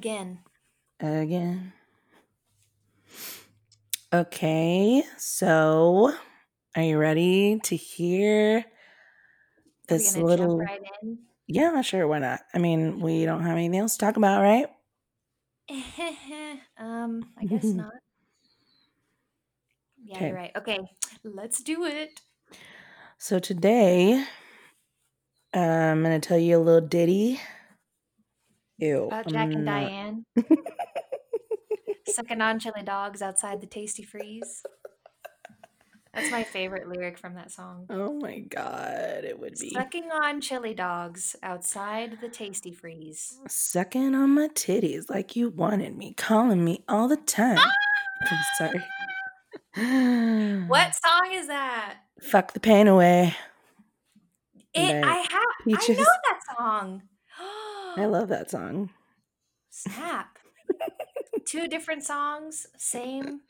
again. again. Okay, so are you ready to hear this little? right in? Yeah, sure, why not? I mean, we don't have anything else to talk about, right? um, I guess not. Yeah, you're right. Okay, let's do it. so today I'm gonna tell you a little ditty. Ew, About Jack and mm, not. Diane sucking on chili dogs outside the Tastee Freez. That's my favorite lyric from that song. Oh my god, it would be Sucking on chili dogs outside the Tastee Freez. sucking on my titties like you wanted me, calling me all the time. Ah! I'm sorry. What song is that? Fuck the pain away. It. I have. I know that song. I love that song. Snap. Two different songs, same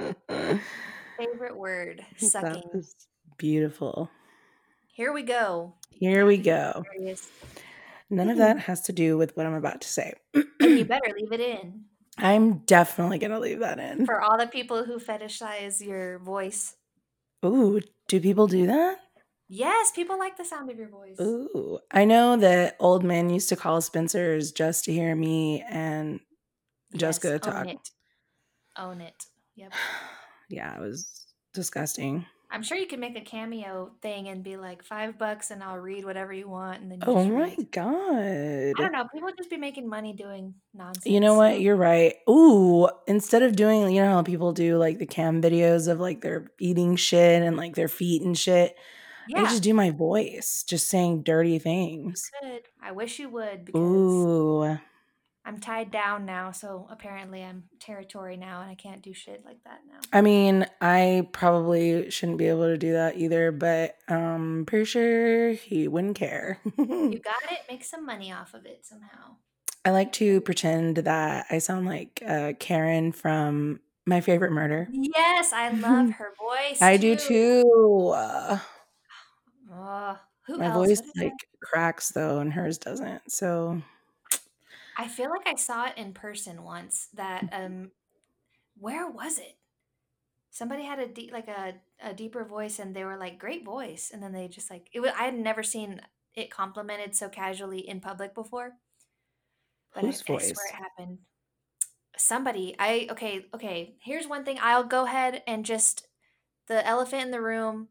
favorite word. Sucking. beautiful. Here we go. Here we go. None of that mm. has to do with what I'm about to say. You better leave it in I'm definitely going to leave that in. for all the people who fetishize your voice. Ooh, do people do that? Yes, people like the sound of your voice. Ooh, I know that old men used to call Spencer's just to hear me and Jessica Yes, talk. Own it. Own it. Yep. Yeah, it was disgusting. I'm sure you could make a cameo thing and be like five bucks and I'll read whatever you want and then you Oh my read. I don't know. People just be making money doing nonsense. You know what? You're right. Ooh, instead of doing, you know how people do like the cam videos of like their eating shit and like their feet and shit. I just do my voice, just saying dirty things. Good. I wish you would because Ooh. I'm tied down now. So apparently I'm territory now and I can't do shit like that now. I mean, I probably shouldn't be able to do that either, but um pretty sure he wouldn't care. You got it. Make some money off of it somehow. I like to pretend that I sound like uh, Karen from My Favorite Murder. Yes, I love her voice. I do too. Uh, my else? voice like cracks though, and hers doesn't. So I feel like I saw it in person once. That um, where was it? Somebody had a deep, like a, a deeper voice, and they were like, "Great voice," and then they just like it. Was, I had never seen it complimented so casually in public before, but I, whose I swear voice? it happened. Somebody, I okay, okay. Here's one thing. I'll go ahead and just the elephant in the room.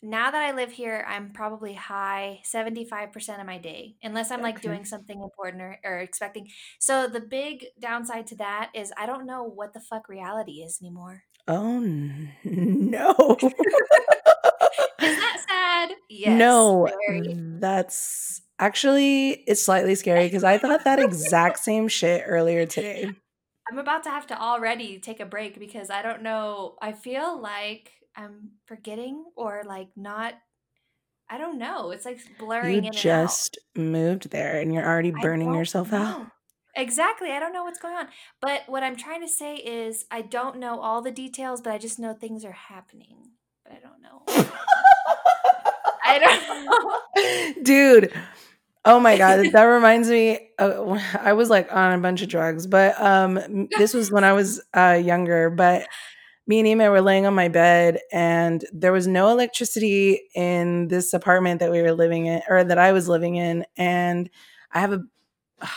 Now that I live here, I'm probably high 75% of my day, unless I'm like Okay. doing something important or, or expecting. So, the big downside to that is I don't know what the fuck reality is anymore. Oh no. Is that sad? Yes. no, Very. Mm, that's actually it's slightly scary because I thought that exact same shit earlier today. I'm about to have to already take a break because I don't know. I feel like I'm forgetting or like not. I don't know. It's like blurring You in and out. just moved there and you're already burning yourself out. Exactly. I don't know what's going on. But what I'm trying to say is I don't know all the details, but I just know things are happening. But I don't know. I don't know. Dude, oh my god, that reminds me uh, I was like on a bunch of drugs, but um this was when I was uh younger, but me and Ema were laying on my bed and there was no electricity in this apartment that we were living in or that I was living in and I have a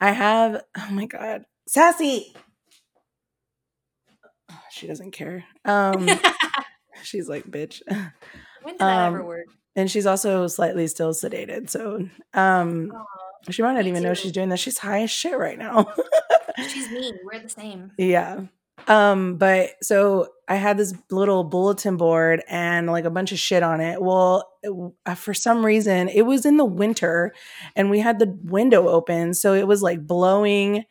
I have oh my god. Sassy. Oh, she doesn't care. Um she's like bitch. when did that ever Um work? and she's also slightly still sedated. So um Aw, she might not me even know she's doing that. She's high as shit right now. She's me. We're the same. yeah. Um, but so I had this little bulletin board and like a bunch of shit on it. Well, it uh, for some reason, it was in the winter and we had the window open. So it was like blowing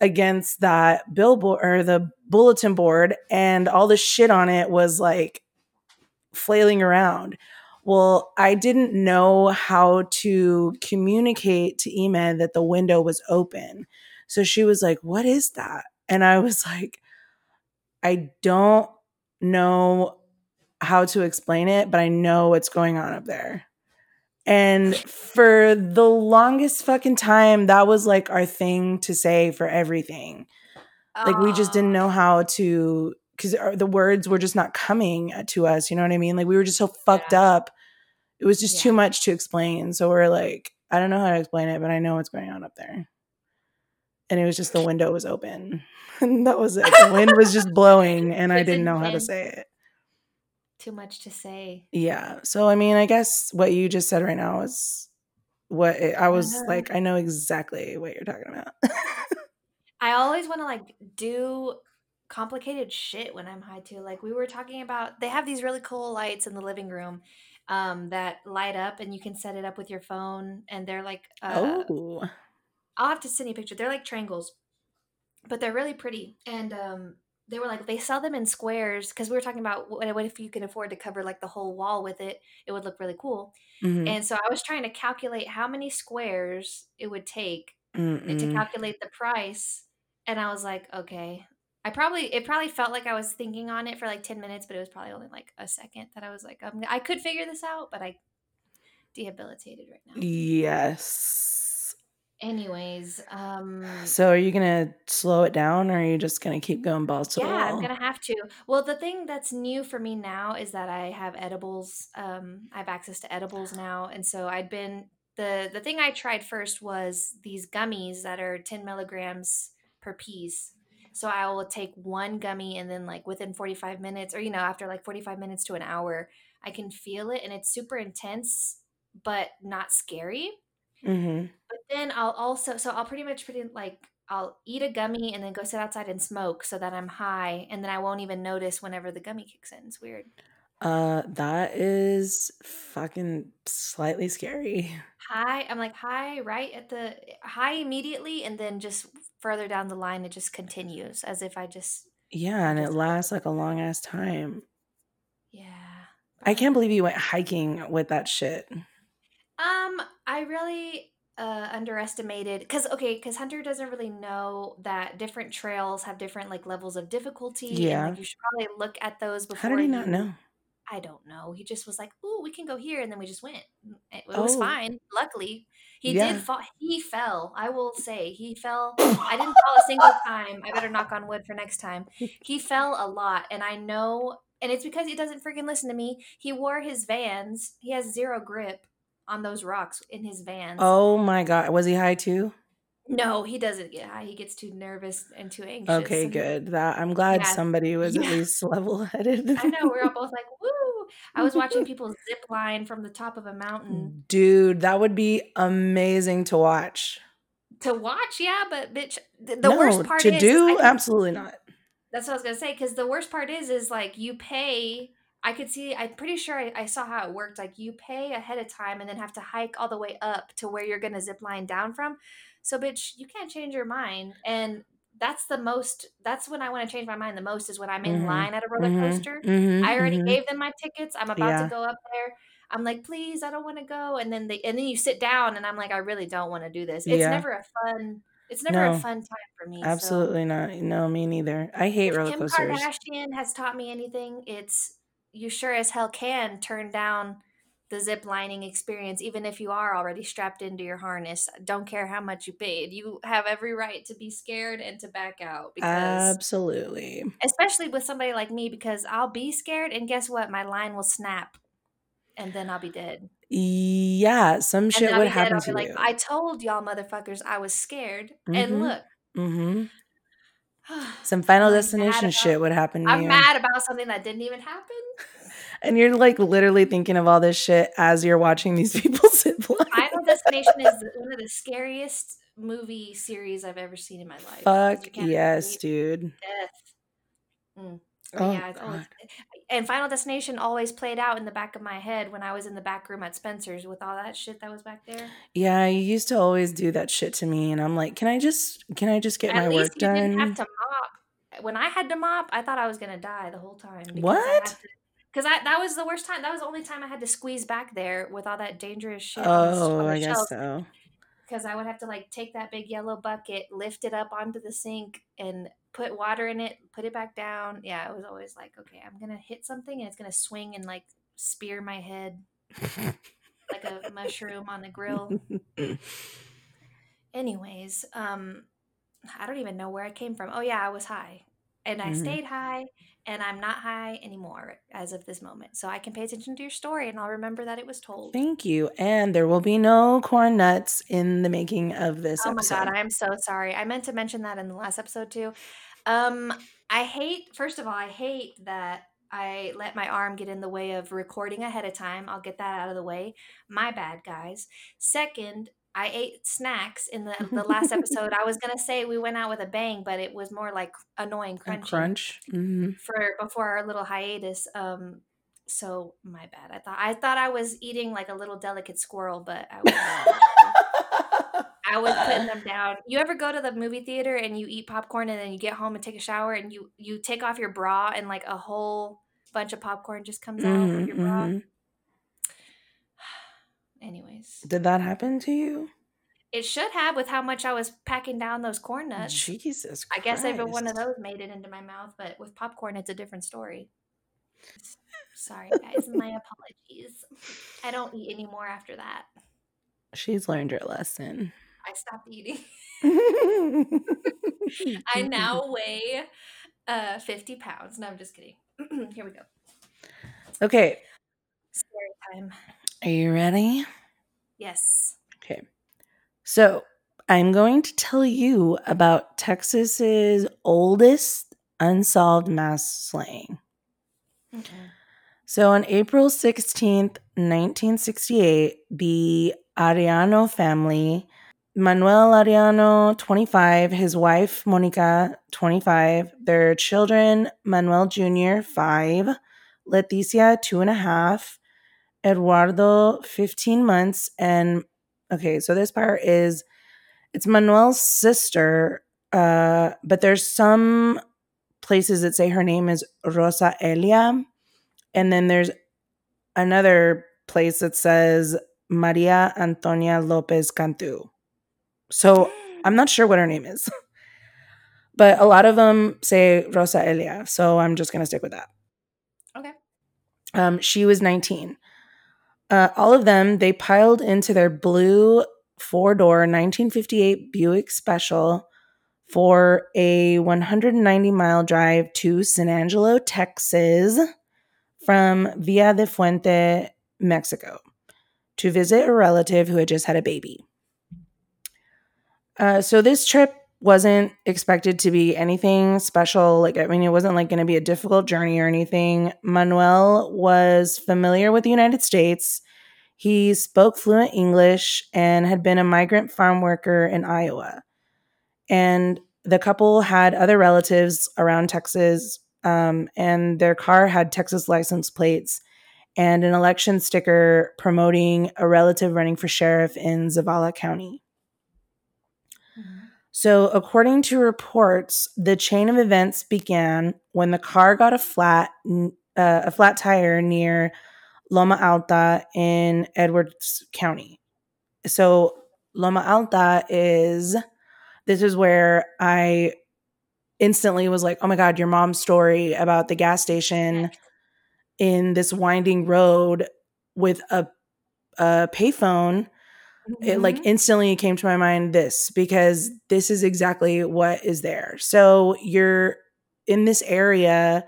against that billboard or the bulletin board, and all the shit on it was like flailing around. Well, I didn't know how to communicate to Ema that the window was open. So she was like, What is that? And I was like, I don't know how to explain it, but I know what's going on up there. And for the longest fucking time, that was like our thing to say for everything. Like we just didn't know how to because the words were just not coming uh, to us. You know what I mean? Like we were just so fucked Yeah. up. It was just Yeah. too much to explain. So we're like, I don't know how to explain it, but I know what's going on up there. And it was just the window was open. and that was it. The wind was just blowing and I didn't know how to say it. Too much to say. Yeah. So I mean, I guess what you just said right now is what it, I was like. I know exactly what you're talking about. I always want to like do complicated shit when I'm high too. Like we were talking about, they have these really cool lights in the living room um, that light up, and you can set it up with your phone, and they're like, uh, oh, I'll have to send you a picture. They're like triangles, but they're really pretty. And um, they were like, they sell them in squares because we were talking about what, what if you can afford to cover like the whole wall with it? It would look really cool. Mhm. And so I was trying to calculate how many squares it would take and to Mm-mm. calculate the price. And I was like, okay. I probably it probably felt like I was thinking on it for like 10 minutes, but it was probably only like a second that I was like, um, I could figure this out, but I debilitated right now. yes. Anyways, um So are you gonna slow it down, or are you just gonna keep going balls to the yeah, I'm gonna have to. Well, the thing that's new for me now is that I have edibles. Um, I have access to edibles now, and so I'd been the the thing I tried first was these gummies that are 10 milligrams per piece. So I will take one gummy, and then like within 45 minutes, or you know, after like 45 minutes to an hour, I can feel it, and it's super intense, but not scary. Mm-hmm. But then I'll also so I'll pretty much pretty like I'll eat a gummy and then go sit outside and smoke so that I'm high and then I won't even notice whenever the gummy kicks in. It's weird. Uh, that is fucking slightly scary. High, I'm like high right at the high immediately and then just further down the line it just continues as if I just Yeah, and it lasts like a long ass time. yeah. I can't believe you went hiking with that shit. Um, I really uh underestimated because okay, because Hunter doesn't really know that different trails have different like levels of difficulty. Yeah. And like you should probably look at those before How did he not you- know? I don't know. He just was like, "Ooh, we can go here," and then we just went. It, it was Oh. fine. Luckily, he Yeah. did fall. He fell. I will say he fell. I didn't fall a single time. I better knock on wood for next time. He fell a lot, and I know, and it's because he doesn't freaking listen to me. He wore his Vans. He has zero grip on those rocks in his Vans. Oh my god, was he high too? No, he doesn't get high. He gets too nervous and too anxious. Okay, good. That I'm glad Yeah. somebody was at least level headed. I know we're all both like, "Woo!" I was watching people zip line from the top of a mountain. Dude, that would be amazing to watch. to watch yeah but bitch the no, worst part to is, do, absolutely not. that's what i was gonna say because the worst part is is like you pay i could see i'm pretty sure I, I saw how it worked like you pay ahead of time and then have to hike all the way up to where you're gonna zip line down from so bitch you can't change your mind and that's the most that's when i want to change my mind the most is when i'm in Mhm, line at a roller Mhm, coaster mhm, I already mhm. gave them my tickets. I'm about Yeah. to go up there. I'm like, please, I don't want to go. And then they and then you sit down and I'm like, I really don't want to do this. It's Yeah. never a fun it's never No. a fun time for me. so- Absolutely not. No, me neither. I hate if roller Kim coasters. Kardashian has taught me anything, it's you sure as hell can turn down the zip lining experience, even if you are already strapped into your harness. Don't care how much you paid. You have every right to be scared and to back out because Absolutely. especially with somebody like me because I'll be scared and guess what? My line will snap and then I'll be dead. Yeah, some shit would happen to like, you. I told y'all motherfuckers I was scared. Mhm. And look. hmm Some Final I'm Destination about- shit would happen to I'm you. mad about something that didn't even happen. And you're like literally thinking of all this shit as you're watching these people zip line. Final Destination is one of the scariest movie series I've ever seen in my life. Fuck yes, dude. Death. Mm. Oh, yeah, always, and Final Destination always played out in the back of my head when I was in the back room at Spencer's with all that shit that was back there. Yeah, you used to always do that shit to me, and I'm like, can I just can I just get At my work you didn't done? have to mop. When I had to mop, I thought I was gonna die the whole time. What? Because I, that was the worst time. That was the only time I had to squeeze back there with all that dangerous shit. Oh, I guess so. Because I would have to like take that big yellow bucket, lift it up onto the sink, and put water in it, put it back down. Yeah, it was always like, okay, I'm gonna hit something and it's gonna swing and like spear my head like a mushroom on the grill. Anyways, um, I don't even know where I came from. Oh yeah, I was high, and I Mhm. stayed high, and I'm not high anymore as of this moment. So I can pay attention to your story, and I'll remember that it was told. Thank you. And there will be no corn nuts in the making of this Oh my god, I'm so sorry. I meant to mention that in the last episode too. Um, I hate. First of all, I hate that I let my arm get in the way of recording ahead of time. I'll get that out of the way. My bad, guys. Second, I ate snacks in the the last episode. I was gonna say we went out with a bang, but it was more like annoying A crunchy crunch. hmm for before our little hiatus. Um, so my bad. I thought I thought I was eating like a little delicate squirrel, but I was. I was putting them down. You ever go to the movie theater and you eat popcorn and then you get home and take a shower and you you take off your bra and like a whole bunch of popcorn just comes out Mhm, of your bra? mhm. Anyways, Did that happen to you? it should have with how much I was packing down those corn nuts. Jesus I Christ. guess even one of those made it into my mouth, but with popcorn, it's a different story. Sorry, guys. My apologies. I don't eat anymore after that. She's learned her lesson. I stopped eating. I now weigh uh 50 pounds. No, I'm just kidding. Here we go. Okay, Story time. Are you ready? Yes. Okay. So I'm going to tell you about Texas's oldest unsolved mass slaying. So on April 16th, 1968, the Ariano family, Manuel Ariano, 25, his wife, Monica, 25, their children, Manuel Jr., 5, Leticia, two and a half, Eduardo, 15 months, and okay, so this part is it's Manuel's sister, uh, but there's some places that say her name is Rosa Elia, and then there's another place that says Maria Antonia Lopez Cantu. So I'm not sure what her name is, but a lot of them say Rosa Elia, so I'm just gonna stick with that. Okay. Um, she was 19. Uh, all of them, they piled into their blue four door 1958 Buick Special for a 190 mile drive to San Angelo, Texas from Villa de Fuente, Mexico, to visit a relative who had just had a baby. Uh, so this trip wasn't expected to be anything special. Like, I mean, it wasn't like going to be a difficult journey or anything. Manuel was familiar with the United States. He spoke fluent English and had been a migrant farm worker in Iowa. And the couple had other relatives around Texas, um, and their car had Texas license plates and an election sticker promoting a relative running for sheriff in Zavala County. So, according to reports, the chain of events began when the car got a flat uh, a flat tire near Loma Alta in Edwards County. So, Loma Alta is this is where I instantly was like, "Oh my god, your mom's story about the gas station in this winding road with a a payphone it like Mhm. instantly came to my mind this because this is exactly what is there. So you're in this area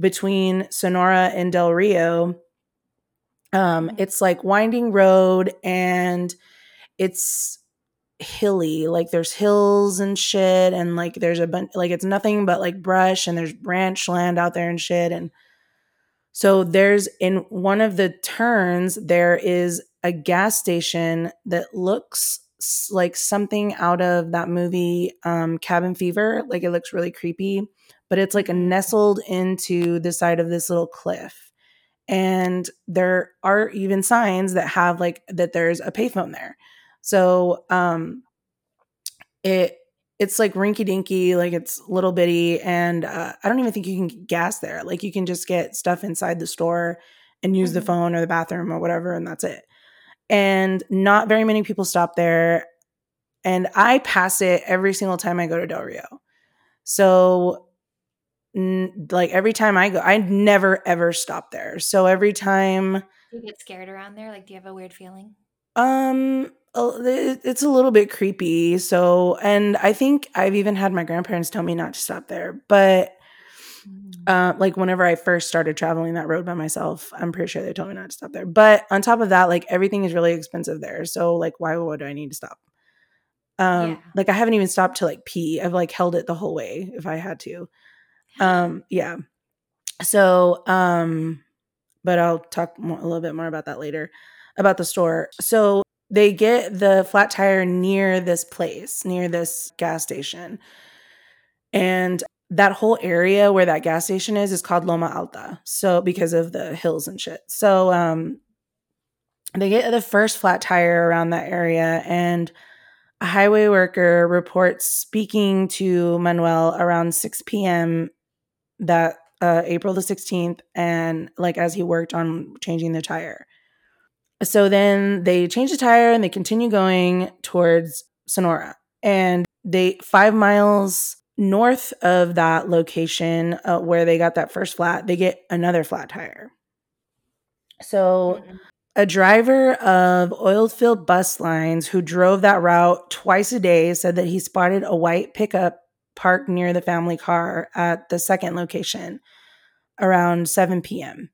between Sonora and Del Rio. Um, Mhm. it's like winding road and it's hilly. Like there's hills and shit, and like there's a bunch like it's nothing but like brush and there's ranch land out there and shit. And so there's in one of the turns, there is a gas station that looks like something out of that movie um, Cabin Fever. Like it looks really creepy, but it's like nestled into the side of this little cliff. And there are even signs that have like that there's a payphone there. So um it it's like rinky dinky, like it's little bitty, and uh, I don't even think you can get gas there. Like you can just get stuff inside the store and use the Mhm. phone or the bathroom or whatever, and that's it. And not very many people stop there. And I pass it every single time I go to Del Rio. So n- like every time I go, I never ever stop there. So every time, you get scared around there? Like, do you have a weird feeling? um, it's a little bit creepy. So, and I think I've even had my grandparents tell me not to stop there. But uh, like whenever I first started traveling that road by myself, I'm pretty sure they told me not to stop there. But on top of that, like everything is really expensive there. So like, why would I need to stop? Um, Yeah. like I haven't even stopped to like pee. I've like held it the whole way if I had to. Um, yeah. So, um, but I'll talk more, a little bit more about that later about the store. So they get the flat tire near this place, near this gas station. And that whole area where that gas station is is called Loma Alta. So because of the hills and shit. So um they get the first flat tire around that area and a highway worker reports speaking to Manuel around 6 p.m. that uh, April the 16th, and like as he worked on changing the tire. So then they change the tire and they continue going towards Sonora. And they, five miles north of that location uh, where they got that first flat, they get another flat tire. So Mm-mm. a driver of oil filled bus lines who drove that route twice a day said that he spotted a white pickup parked near the family car at the second location around 7 p.m.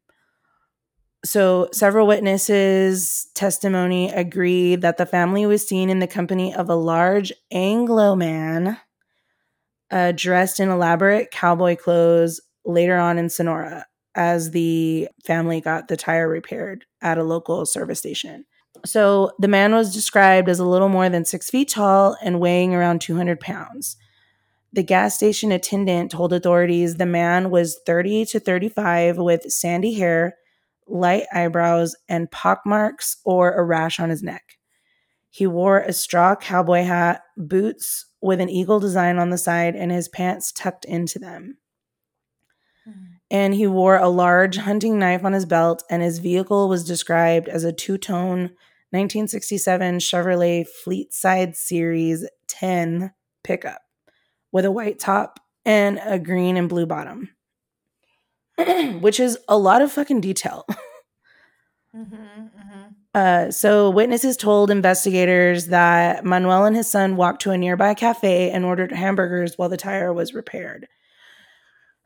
So, several witnesses' testimony agreed that the family was seen in the company of a large Anglo man uh, dressed in elaborate cowboy clothes later on in Sonora as the family got the tire repaired at a local service station. So the man was described as a little more than six feet tall and weighing around 200 pounds. The gas station attendant told authorities the man was 30 to 35 with sandy hair, light eyebrows, and pockmarks or a rash on his neck. He wore a straw cowboy hat, boots with an eagle design on the side, and his pants tucked into them Mm. and he wore a large hunting knife on his belt, and his vehicle was described as a two tone 1967 Chevrolet Fleetside Series 10 pickup with a white top and a green and blue bottom, which is a lot of fucking detail. Mhm, mhm. Uh, so, witnesses told investigators that Manuel and his son walked to a nearby cafe and ordered hamburgers while the tire was repaired.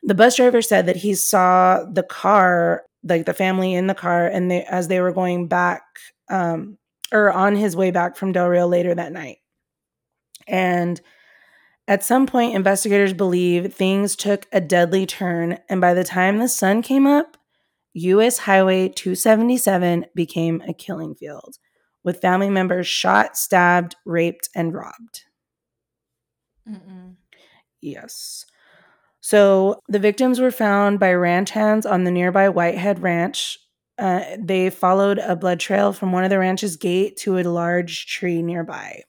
The bus driver said that he saw the car, like the family in the car, and they, as they were going back um, or on his way back from Del Rio later that night. And at some point, investigators believe things took a deadly turn. And by the time the sun came up, US Highway 277 became a killing field with family members shot, stabbed, raped, and robbed. Mm-mm. Yes. So the victims were found by ranch hands on the nearby Whitehead Ranch. Uh, they followed a blood trail from one of the ranch's gate to a large tree nearby.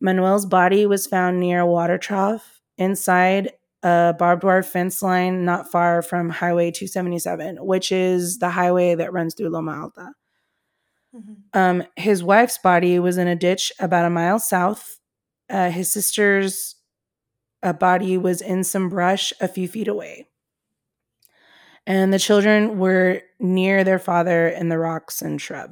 Manuel's body was found near a water trough inside a barbed wire fence line not far from Highway 277, which is the highway that runs through Loma Alta. Mhm. Um, his wife's body was in a ditch about a mile south. Uh, his sister's uh, body was in some brush a few feet away. And the children were near their father in the rocks and shrub.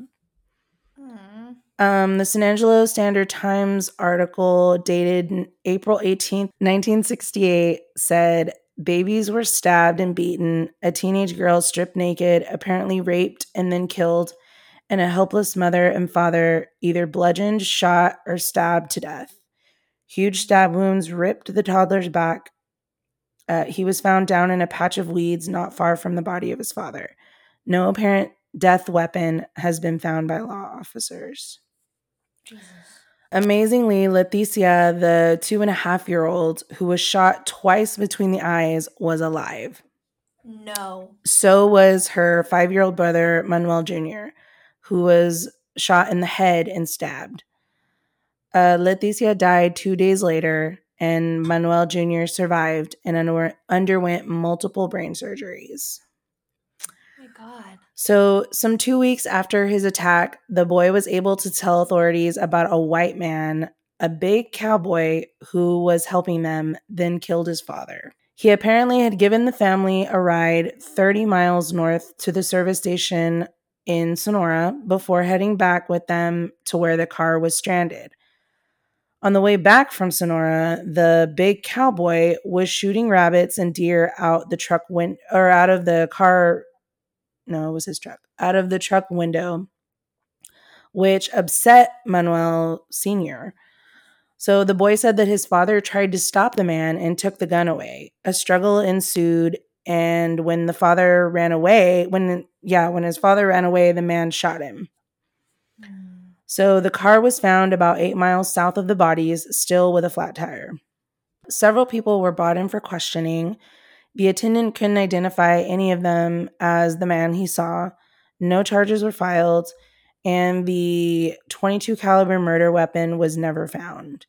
Um, the San Angelo Standard Times article dated April 18th, 1968 said babies were stabbed and beaten, a teenage girl stripped naked, apparently raped and then killed, and a helpless mother and father either bludgeoned, shot, or stabbed to death. Huge stab wounds ripped the toddler's back. Uh, he was found down in a patch of weeds not far from the body of his father. No apparent death weapon has been found by law officers. Jesus. Amazingly, Leticia, the two and a half year old who was shot twice between the eyes, was alive. No. So was her five year old brother, Manuel Jr., who was shot in the head and stabbed. Uh, Leticia died two days later, and Manuel Jr. survived and under- underwent multiple brain surgeries. God. So, some two weeks after his attack, the boy was able to tell authorities about a white man, a big cowboy who was helping them, then killed his father. He apparently had given the family a ride 30 miles north to the service station in Sonora before heading back with them to where the car was stranded. On the way back from Sonora, the big cowboy was shooting rabbits and deer out the truck win- or out of the car. No, it was his truck. Out of the truck window, which upset Manuel Sr. So the boy said that his father tried to stop the man and took the gun away. A struggle ensued, and when the father ran away, when yeah, when his father ran away, the man shot him. Hmm. So the car was found about eight miles south of the bodies, still with a flat tire. Several people were brought in for questioning. The attendant couldn't identify any of them as the man he saw. No charges were filed, and the 22 caliber murder weapon was never found.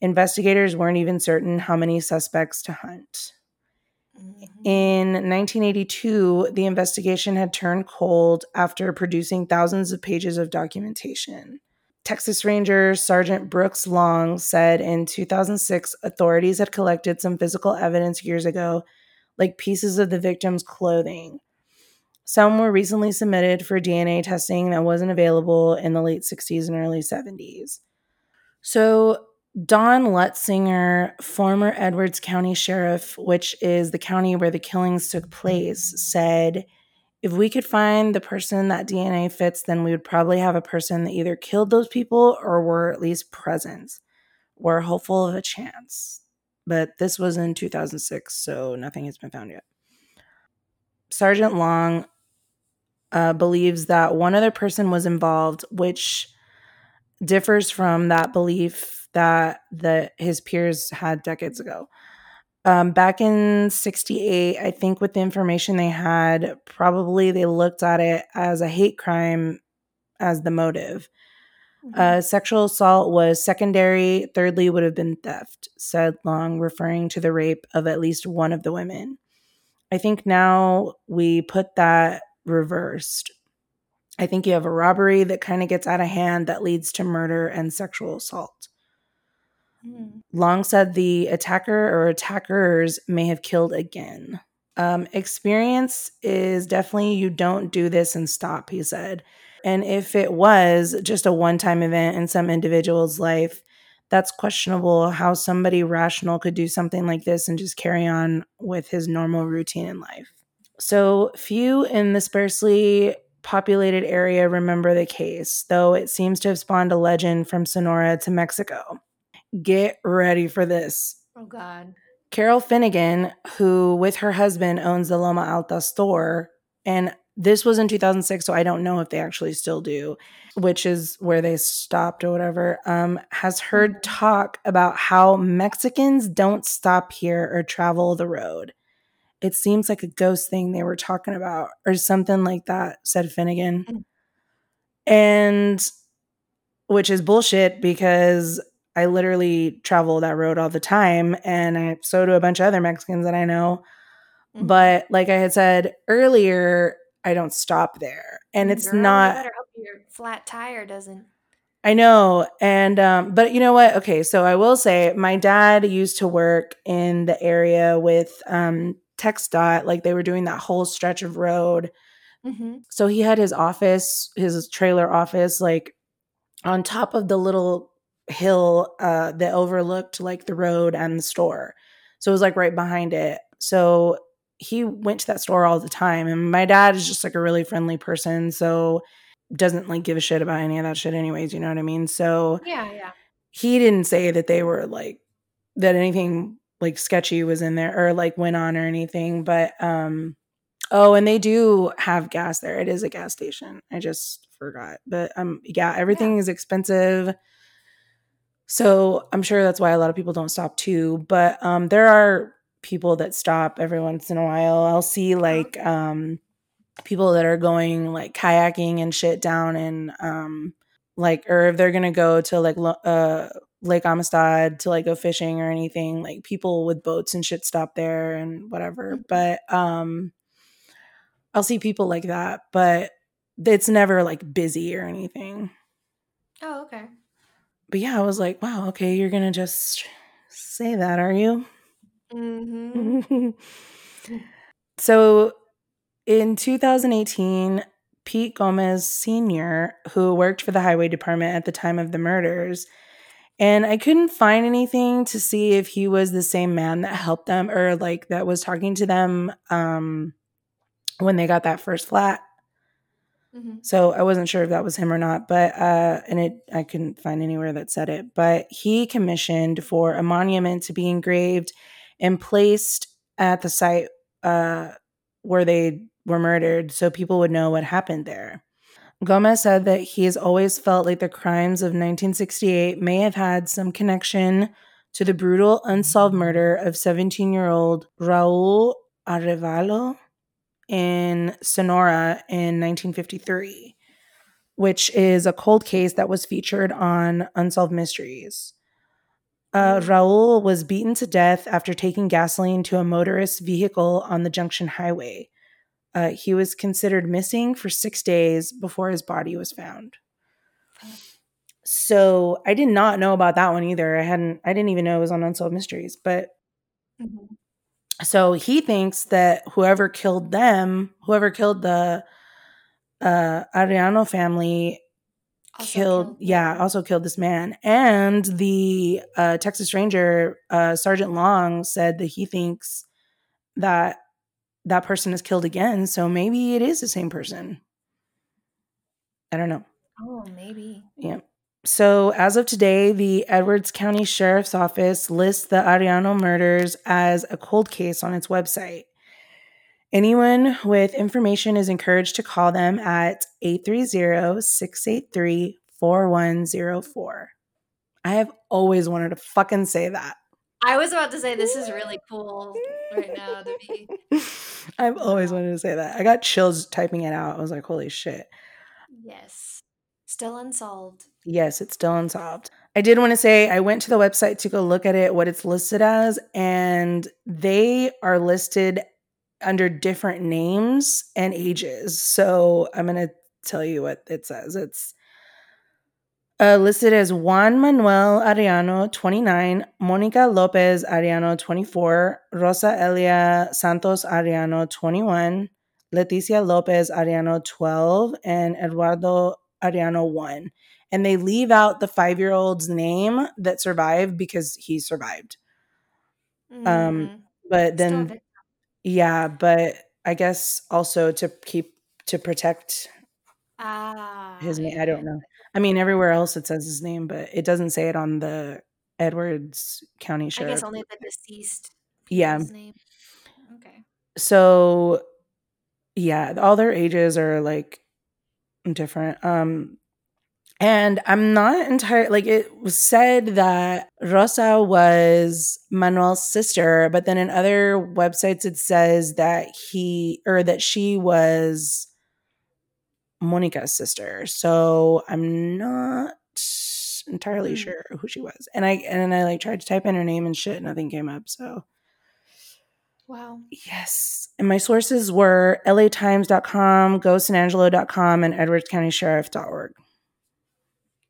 Investigators weren't even certain how many suspects to hunt. Mhm. In 1982, the investigation had turned cold after producing thousands of pages of documentation. Texas Ranger Sergeant Brooks Long said in 2006 authorities had collected some physical evidence years ago, like pieces of the victim's clothing. Some were recently submitted for DNA testing that wasn't available in the late 60s and early 70s. So, Don Lutzinger, former Edwards County Sheriff, which is the county where the killings took place, said if we could find the person that DNA fits, then we would probably have a person that either killed those people or were at least present. We're hopeful of a chance. But this was in 2006, so nothing has been found yet. Sergeant Long uh, believes that one other person was involved, which differs from that belief that the his peers had decades ago. Um, back in 68, I think with the information they had, probably they looked at it as a hate crime as the motive. Uh, sexual assault was secondary. Thirdly, would have been theft, said Long, referring to the rape of at least one of the women. I think now we put that reversed. I think you have a robbery that kind of gets out of hand that leads to murder and sexual assault. Mm. Long said the attacker or attackers may have killed again. Um, experience is definitely you don't do this and stop, he said. And if it was just a one time event in some individual's life, that's questionable how somebody rational could do something like this and just carry on with his normal routine in life. So, few in the sparsely populated area remember the case, though it seems to have spawned a legend from Sonora to Mexico. Get ready for this. Oh God. Carol Finnegan, who with her husband owns the Loma Alta store, and this was in 2006, so I don't know if they actually still do, which is where they stopped or whatever, um, has heard Mhm. talk about how Mexicans don't stop here or travel the road. It seems like a ghost thing they were talking about, or something like that, said Finnegan. Mm. And which is bullshit because I literally travel that road all the time and I so do a bunch of other Mexicans that I know. Mhm. But like I had said earlier, I don't stop there. And it's Girl, you not better hope your flat tire doesn't. I know. And um but you know what? Okay, so I will say my dad used to work in the area with um TxDOT, like they were doing that whole stretch of road. Mm-hmm. So he had his office, his trailer office like on top of the little hill uh that overlooked like the road and the store. So it was like right behind it. So he went to that store all the time and my dad is just like a really friendly person, so doesn't like give a shit about any of that shit anyways, you know what I mean? So Yeah, yeah. he didn't say that they were like that anything like sketchy was in there or like went on or anything, but um oh, and they do have gas there. It is a gas station. I just forgot. But um yeah, everything is expensive. So I'm sure that's why a lot of people don't stop too. But um there are people that stop every once in a while. I'll see like um people that are going like kayaking and shit down in um like or if they're gonna go to like uh Lake Amistad to like go fishing or anything, like people with boats and shit stop there and whatever. Mhm. But um I'll see people like that, but it's never like busy or anything. Oh, okay. But yeah, I was like, wow, okay, you're gonna just say that, are you? Mm-hmm. so in 2018, Pete Gomez Sr., who worked for the highway department at the time of the murders, and I couldn't find anything to see if he was the same man that helped them or like that was talking to them um, when they got that first flat. Mhm. So I wasn't sure if that was him or not, but uh, and it I couldn't find anywhere that said it. But he commissioned for a monument to be engraved and placed at the site uh, where they were murdered, so people would know what happened there. Gomez said that he has always felt like the crimes of 1968 may have had some connection to the brutal unsolved murder of 17 year old Raul Arevalo in Sonora in 1953, which is a cold case that was featured on Unsolved Mysteries. Uh. Raul was beaten to death after taking gasoline to a motorist's vehicle on the Junction Highway. Uh, he was considered missing for six days before his body was found. So I did not know about that one either. I hadn't. I didn't even know it was on Unsolved Mysteries. But Mhm. so he thinks that whoever killed them, whoever killed the uh, Ariano family, killed, killed yeah, also killed this man. And the uh, Texas Ranger, uh, Sergeant Long, said that he thinks that that person is killed again. So maybe it is the same person. I don't know. Oh, maybe. Yeah. So, as of today, the Edwards County Sheriff's Office lists the Ariano murders as a cold case on its website. Anyone with information is encouraged to call them at 830 683 4104. I have always wanted to fucking say that. I was about to say this is really cool right now to be. I've always wanted to say that. I got chills typing it out. I was like, holy shit. Yes. Still unsolved. Yes, it's still unsolved. I did want to say I went to the website to go look at it, what it's listed as, and they are listed under different names and ages. So I'm going to tell you what it says. It's uh, listed as Juan Manuel Ariano, 29, Monica Lopez Ariano, 24, Rosa Elia Santos Ariano, 21, Leticia Lopez Ariano, 12, and Eduardo Ariano, 1. And they leave out the five year old's name that survived because he survived. Um, Mhm. but Still a then. Yeah, but I guess also to keep to protect Ah. his name. I don't know. I mean, everywhere else it says his name, but it doesn't say it on the Edwards County shirt. I guess only the deceased Yeah. name. Okay. So, yeah, all their ages are like different. Um, and I'm not entirely like it was said that Rosa was Manuel's sister, but then in other websites it says that he or that she was Monica's sister. So I'm not entirely Hmm. sure who she was. And I and I like tried to type in her name and shit, nothing came up. So Wow. yes. And my sources were latimes.com, gosanangelo.com, and edwardscountysheriff.org.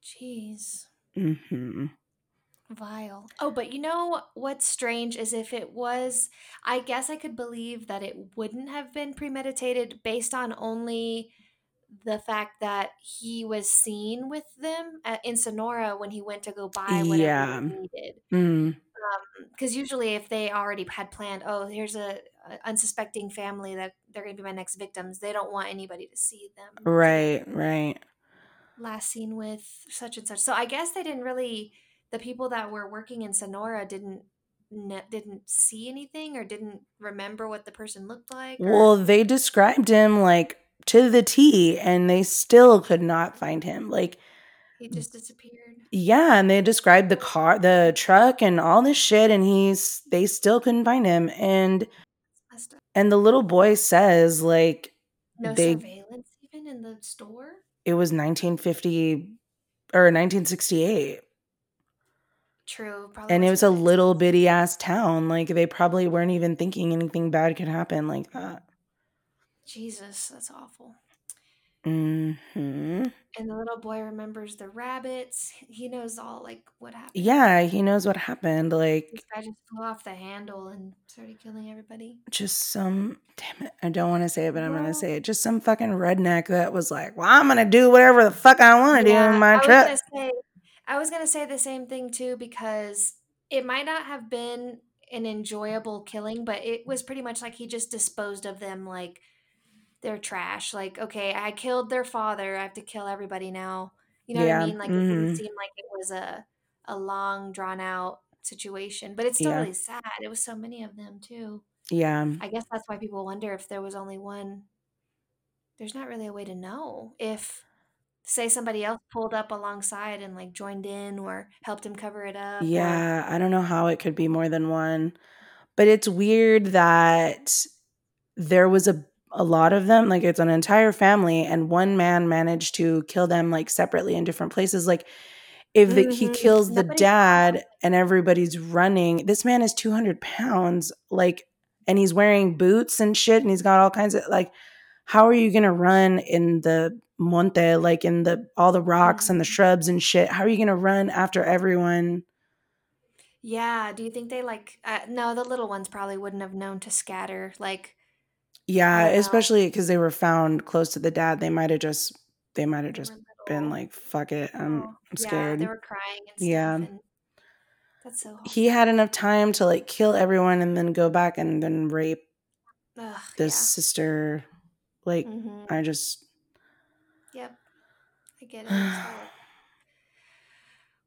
Jeez. Mm-hmm. Vile. Oh, but you know what's strange is if it was, I guess I could believe that it wouldn't have been premeditated based on only the fact that he was seen with them at, in Sonora when he went to go buy whatever Yeah. they needed. Mm, Because usually, if they already had planned, oh, here's a, a unsuspecting family that they're going to be my next victims, they don't want anybody to see them. right, right. Last seen with such and such. So I guess they didn't really the people that were working in Sonora didn't didn't see anything or didn't remember what the person looked like. Or Well, they described him like to the T and they still could not find him. Like he just disappeared. Yeah, and they described the car, the truck, and all this shit, and he's they still couldn't find him. And and the little boy says like No they surveillance even in the store. It was 1950 or 1968, True, probably. and it was a little bitty ass town. Like they probably weren't even thinking anything bad could happen like that. Jesus, that's awful. Hmm And the little boy remembers the rabbits. He knows all like what happened. Yeah, he knows what happened. Like guy just flew off the handle and started killing everybody. just some damn it. I don't want to say it, but I'm Well- gonna say it. Just some fucking redneck that was like, Well, I'm gonna do whatever the fuck I want to do in my I was gonna say I was gonna say the same thing too because it might not have been an enjoyable killing, but it was pretty much like he just disposed of them like they're trash. Like, okay, I killed their father, I have to kill everybody now. You know what I mean? Like it didn't mhm. seem like it was a a long drawn out situation. But it's still Yeah. really sad. It was so many of them too. Yeah. I guess that's why people wonder if there was only one. There's not really a way to know if, say, somebody else pulled up alongside and like joined in or helped him cover it up. or- Yeah, I don't know how it could be more than one. But it's weird that there was a a lot of them, like it's an entire family and one man managed to kill them like separately in different places. Like if the, he Mhm. kills the Nobody dad and everybody's running, this man is 200 pounds, like, and he's wearing boots and shit and he's got all kinds of like, how are you gonna run in the monte, like in the all the rocks and the Mhm. shrubs and shit? How are you gonna run after everyone? Yeah. Do you think they like? Uh, no, the little ones probably wouldn't have known to scatter. Like, Yeah, don't especially because they were found close to the dad. They might have just they might have just been like, fuck it, I'm I'm yeah, scared. they were crying and stuff. Yeah. That's so. He had enough time to like kill everyone and then go back and then rape Ugh, this sister. Like yeah. hmm I just Yep. I get it.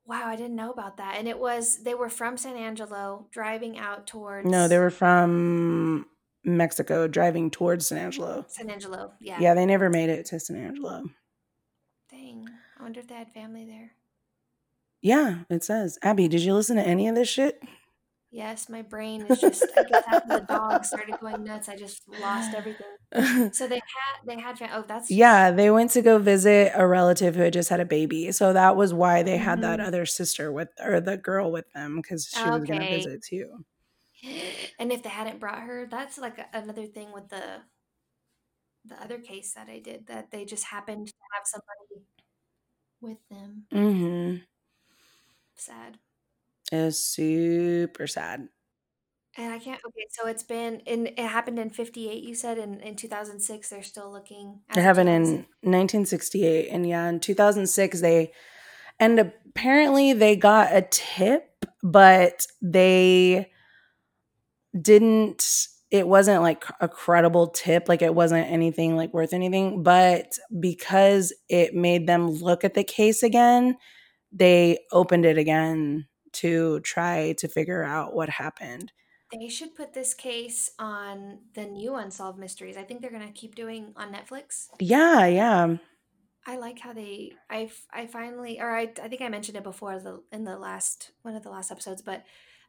Wow, I didn't know about that. And it was they were from San Angelo driving out towards no, they were from Mexico driving towards San Angelo. San Angelo. Yeah. Yeah, they never made it to San Angelo. Dang. I wonder if they had family there. Yeah, it says. Abby, did you listen to any of this shit? Yes, my brain is just I guess after the dog started going nuts, I just lost everything. So they had they had oh that's Yeah, they went to go visit a relative who had just had a baby. So that was why they had that Mhm. other sister with or the girl with them because she was going to visit too. And if they hadn't brought her, that's like another thing with the the other case that I did that they just happened to have somebody with them. Mm Mhm. Sad. It's super sad. And I can't. Okay, so it's been in. It happened in '58. You said in in 2006. They're still looking. It happened in 1968 and yeah, in 2006 they and apparently they got a tip, but they didn't it wasn't like a credible tip, like it wasn't anything like worth anything, but because it made them look at the case again, they opened it again to try to figure out what happened. They should put this case on the new Unsolved Mysteries. I think they're gonna keep doing on Netflix. Yeah, yeah. I like how they. i i finally, or I I think I mentioned it before the in the last one of the last episodes, but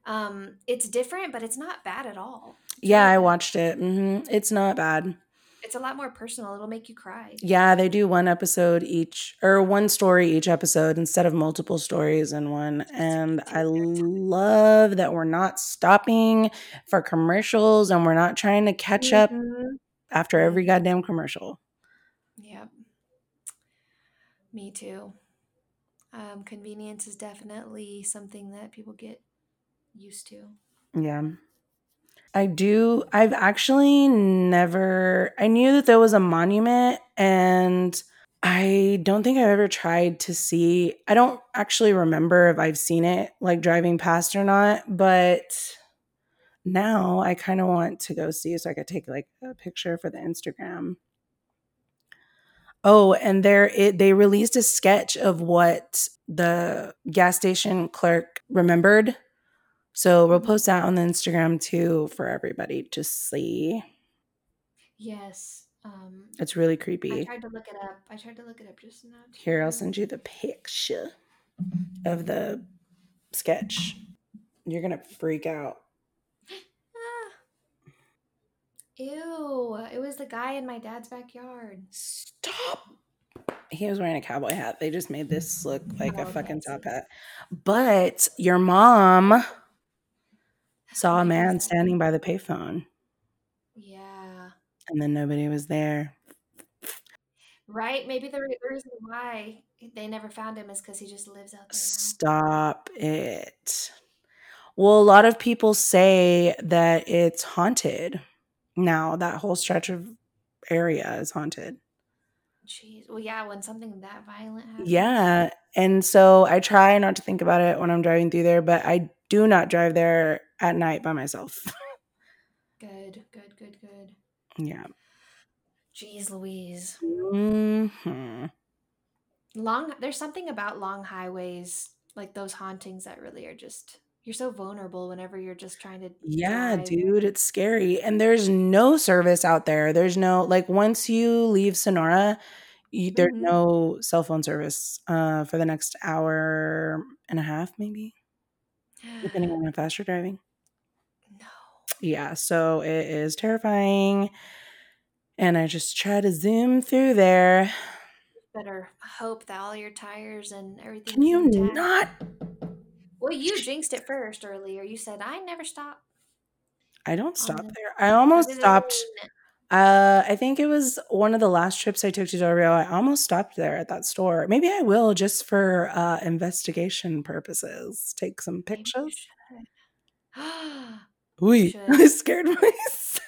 um, it's different, but it's not bad at all. It's Yeah, really I watched it. hmm It's not bad. It's a lot more personal. It'll make you cry. Yeah, they do one episode each or one story each episode instead of multiple stories in one. And I love that we're not stopping for commercials and we're not trying to catch up Mhm. after every goddamn commercial. Yep. Me too. Um, convenience is definitely something that people get used to. Yeah. I do. I've actually never, I knew that there was a monument and I don't think I've ever tried to see. I don't actually remember if I've seen it like driving past or not, but now I kind of want to go see so I could take like a picture for the Instagram. Oh, and there it they released a sketch of what the gas station clerk remembered. So we'll post that on the Instagram too for everybody to see. Yes. Um, It's really creepy. I tried to look it up. I tried to look it up just now. Here, I'll send you the picture of the sketch. You're gonna freak out. Ah. Ew! It was the guy in my dad's backyard. Stop. He was wearing a cowboy hat. They just made this look like Oh, a fucking top hat. But your mom saw a man standing by the payphone Yeah. and then nobody was there. Right? Maybe the reason why they never found him is because he just lives out there. Stop it. Well, a lot of people say that it's haunted now, that whole stretch of area is haunted. Jeez. Well, yeah, when something that violent happens. Yeah, and so I try not to think about it when I'm driving through there, but I do not drive there at night by myself. Good, good, good, good. Yeah. Jeez Louise. Mm-hmm. Long there's something about long highways, like those hauntings that really are just you're so vulnerable whenever you're just trying to Yeah, drive. dude, it's scary, and there's no service out there. There's no like, once you leave Sonora, you there's Mhm. no cell phone service, uh, for the next hour and a half, maybe? Depending on how fast you're driving. Yeah, so it is terrifying, and I just try to zoom through there. Better hope that all your tires and everything. Can you intact. not Well, you jinxed it first earlier. You said, "I never stop." I don't stop the there. I almost stopped uh, I think it was one of the last trips I took to Del Rio, I almost stopped there at that store. Maybe I will just for, uh, investigation purposes, take some pictures. should. I scared myself.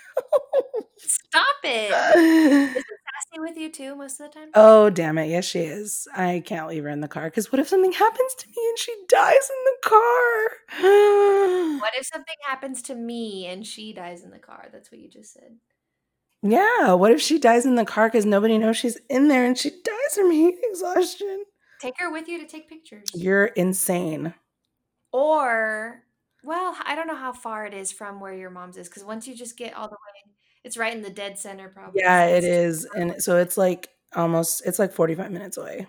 Stop it. Isn't Sassy with you too most of the time? Oh, damn it. Yes, she is. I can't leave her in the car because what if something happens to me and she dies in the car? What if something happens to me and she dies in the car? That's what you just said. Yeah, what if she dies in the car because nobody knows she's in there and she dies from heat exhaustion? Take her with you to take pictures. You're insane. Or, well, I don't know how far it is from where your mom's is because once you just get all the way, it's right in the dead center, probably. Yeah, it it's is. And so it's like almost it's like 45 minutes away.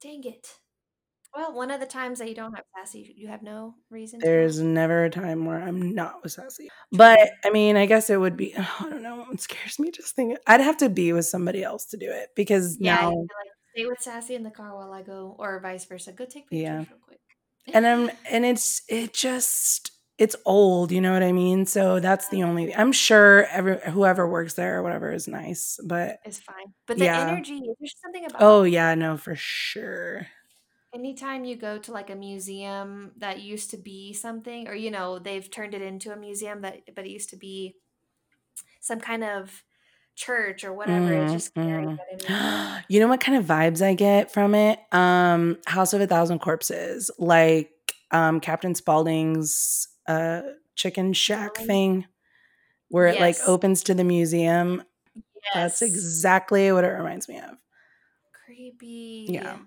Dang it. Well, one of the times that you don't have Sassy, you have no reason to. There's never a time where I'm not with Sassy. But I mean, I guess it would be I don't know, it scares me just thinking I'd have to be with somebody else to do it because Yeah, now be like, stay with Sassy in the car while I go, or vice versa. Go take pictures Yeah. real quick. And I'm and it's it just it's old, you know what I mean? So that's the only I'm sure every whoever works there or whatever is nice, but It's fine. But the Yeah. energy, there's something about oh yeah, no, for sure. anytime you go to like a museum that used to be something or you know they've turned it into a museum that but it used to be some kind of church or whatever it's just scary Mhm, that it mhm. you know what kind of vibes I get from it? Um, House of a Thousand Corpses, like um Captain Spaulding's uh chicken shack thing where it like opens to the museum. That's exactly what it reminds me of. creepy Yeah.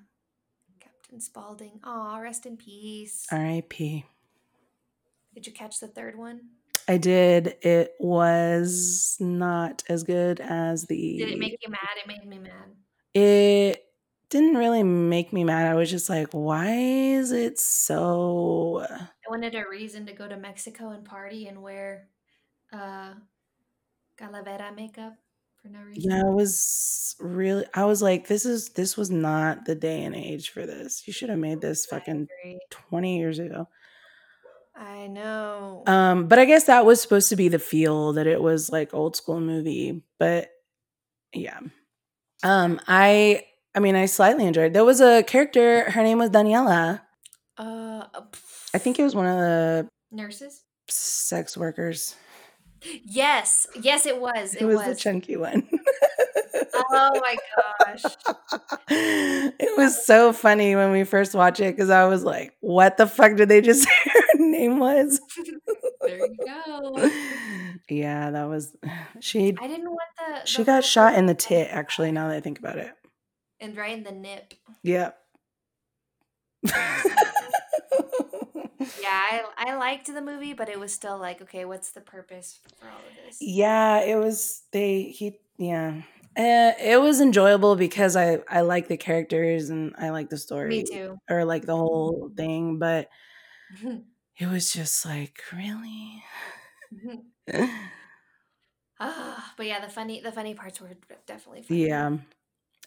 captain spaulding Aw, rest in peace R.I.P. did you catch the third one I did. It was not as good as the. did it make you mad it made me mad It didn't really make me mad. I was just like, why is it so? i wanted a reason to go to mexico and party and wear uh calavera makeup for no reason Yeah, it was really. I was like, this is this was not the day and age for this. You should have made this fucking twenty years ago. I know. Um, but I guess that was supposed to be the feel that it was like old school movie. But yeah, um, I I mean, I slightly enjoyed. There was a character. Her name was Daniela. uh, I think it was one of the nurses. sex workers. Yes, yes, it was. It It was, was. the chunky one. Oh my gosh. it was so funny when we first watched it because I was like, "What the fuck did they just name was?" there you go. yeah, that was she. I didn't want the. She the got whole shot in the tit. Actually, now that I think about it. and right in the nip. Yep. Yeah, I I liked the movie, but it was still like, okay, what's the purpose for all of this? yeah, it was. They he yeah. Uh, it was enjoyable because I I like the characters and I like the story Me too. or like the whole thing, but it was just like really. Ah, but yeah, the funny the funny parts were definitely funny. yeah,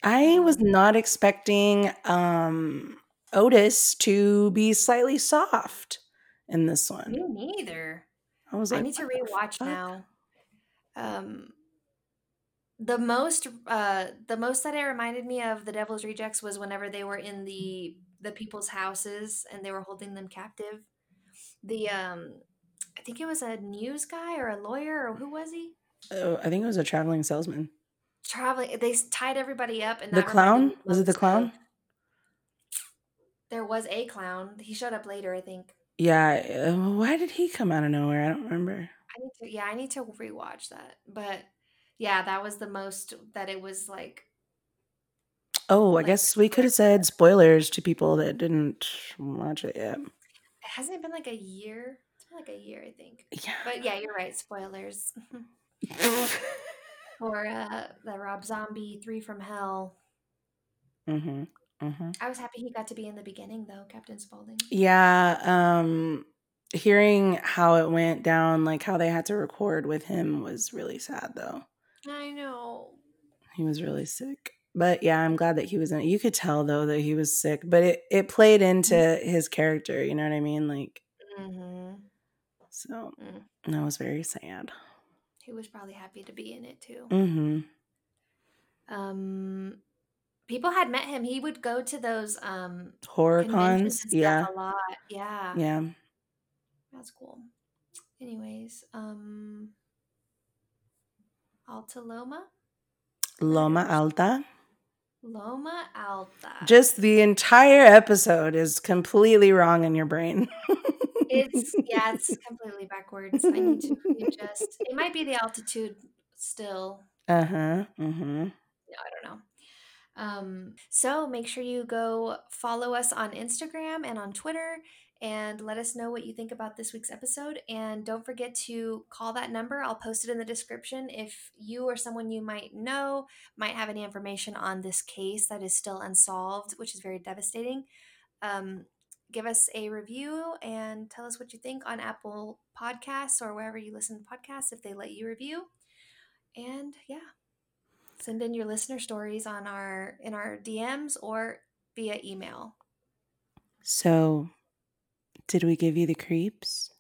I was Um, not expecting um Otis to be slightly soft in this one. Me neither. I was like, I need to "What the rewatch fuck?" now. Um, the most uh the most that it reminded me of the devil's rejects was whenever they were in the the people's houses and they were holding them captive the um i think it was a news guy or a lawyer or who was he Oh, I think it was a traveling salesman. traveling they tied everybody up and The clown? Was it the clown? there was a clown he showed up later i think Yeah. uh, Why did he come out of nowhere? I don't remember. i need to yeah i need to rewatch that but yeah that was the most that it was like Oh, I guess we could have said spoilers to people that didn't watch it yet. Hasn't it been like a year it's been like a year i think Yeah. but yeah you're right spoilers for uh the rob zombie three from hell hmm hmm i was happy he got to be in the beginning though captain spaulding Yeah. Um, hearing how it went down, like how they had to record with him, was really sad. Though i know he was really sick. But yeah, I'm glad that he was in it. You could tell though that he was sick, but it it played into his character. You know what I mean? Like mm-hmm. so. Mm. That was very sad. he was probably happy to be in it too hmm um people had met him he would go to those um Horror cons. Yeah. a lot yeah Yeah. that's cool anyways um alta loma Loma Alta. Loma alta Just the entire episode is completely wrong in your brain. it's yeah it's completely backwards i need to adjust. it might be the altitude still uh huh. Mm-hmm. no, I don't know. Um, so make sure you go follow us on Instagram and on Twitter and let us know what you think about this week's episode. And don't forget to call that number. I'll post it in the description if you or someone you might know might have any information on this case that is still unsolved, which is very devastating. Um, give us a review and tell us what you think on Apple Podcasts or wherever you listen to podcasts if they let you review. And yeah, send in your listener stories on our in our DMs or via email. So, did we give you the creeps?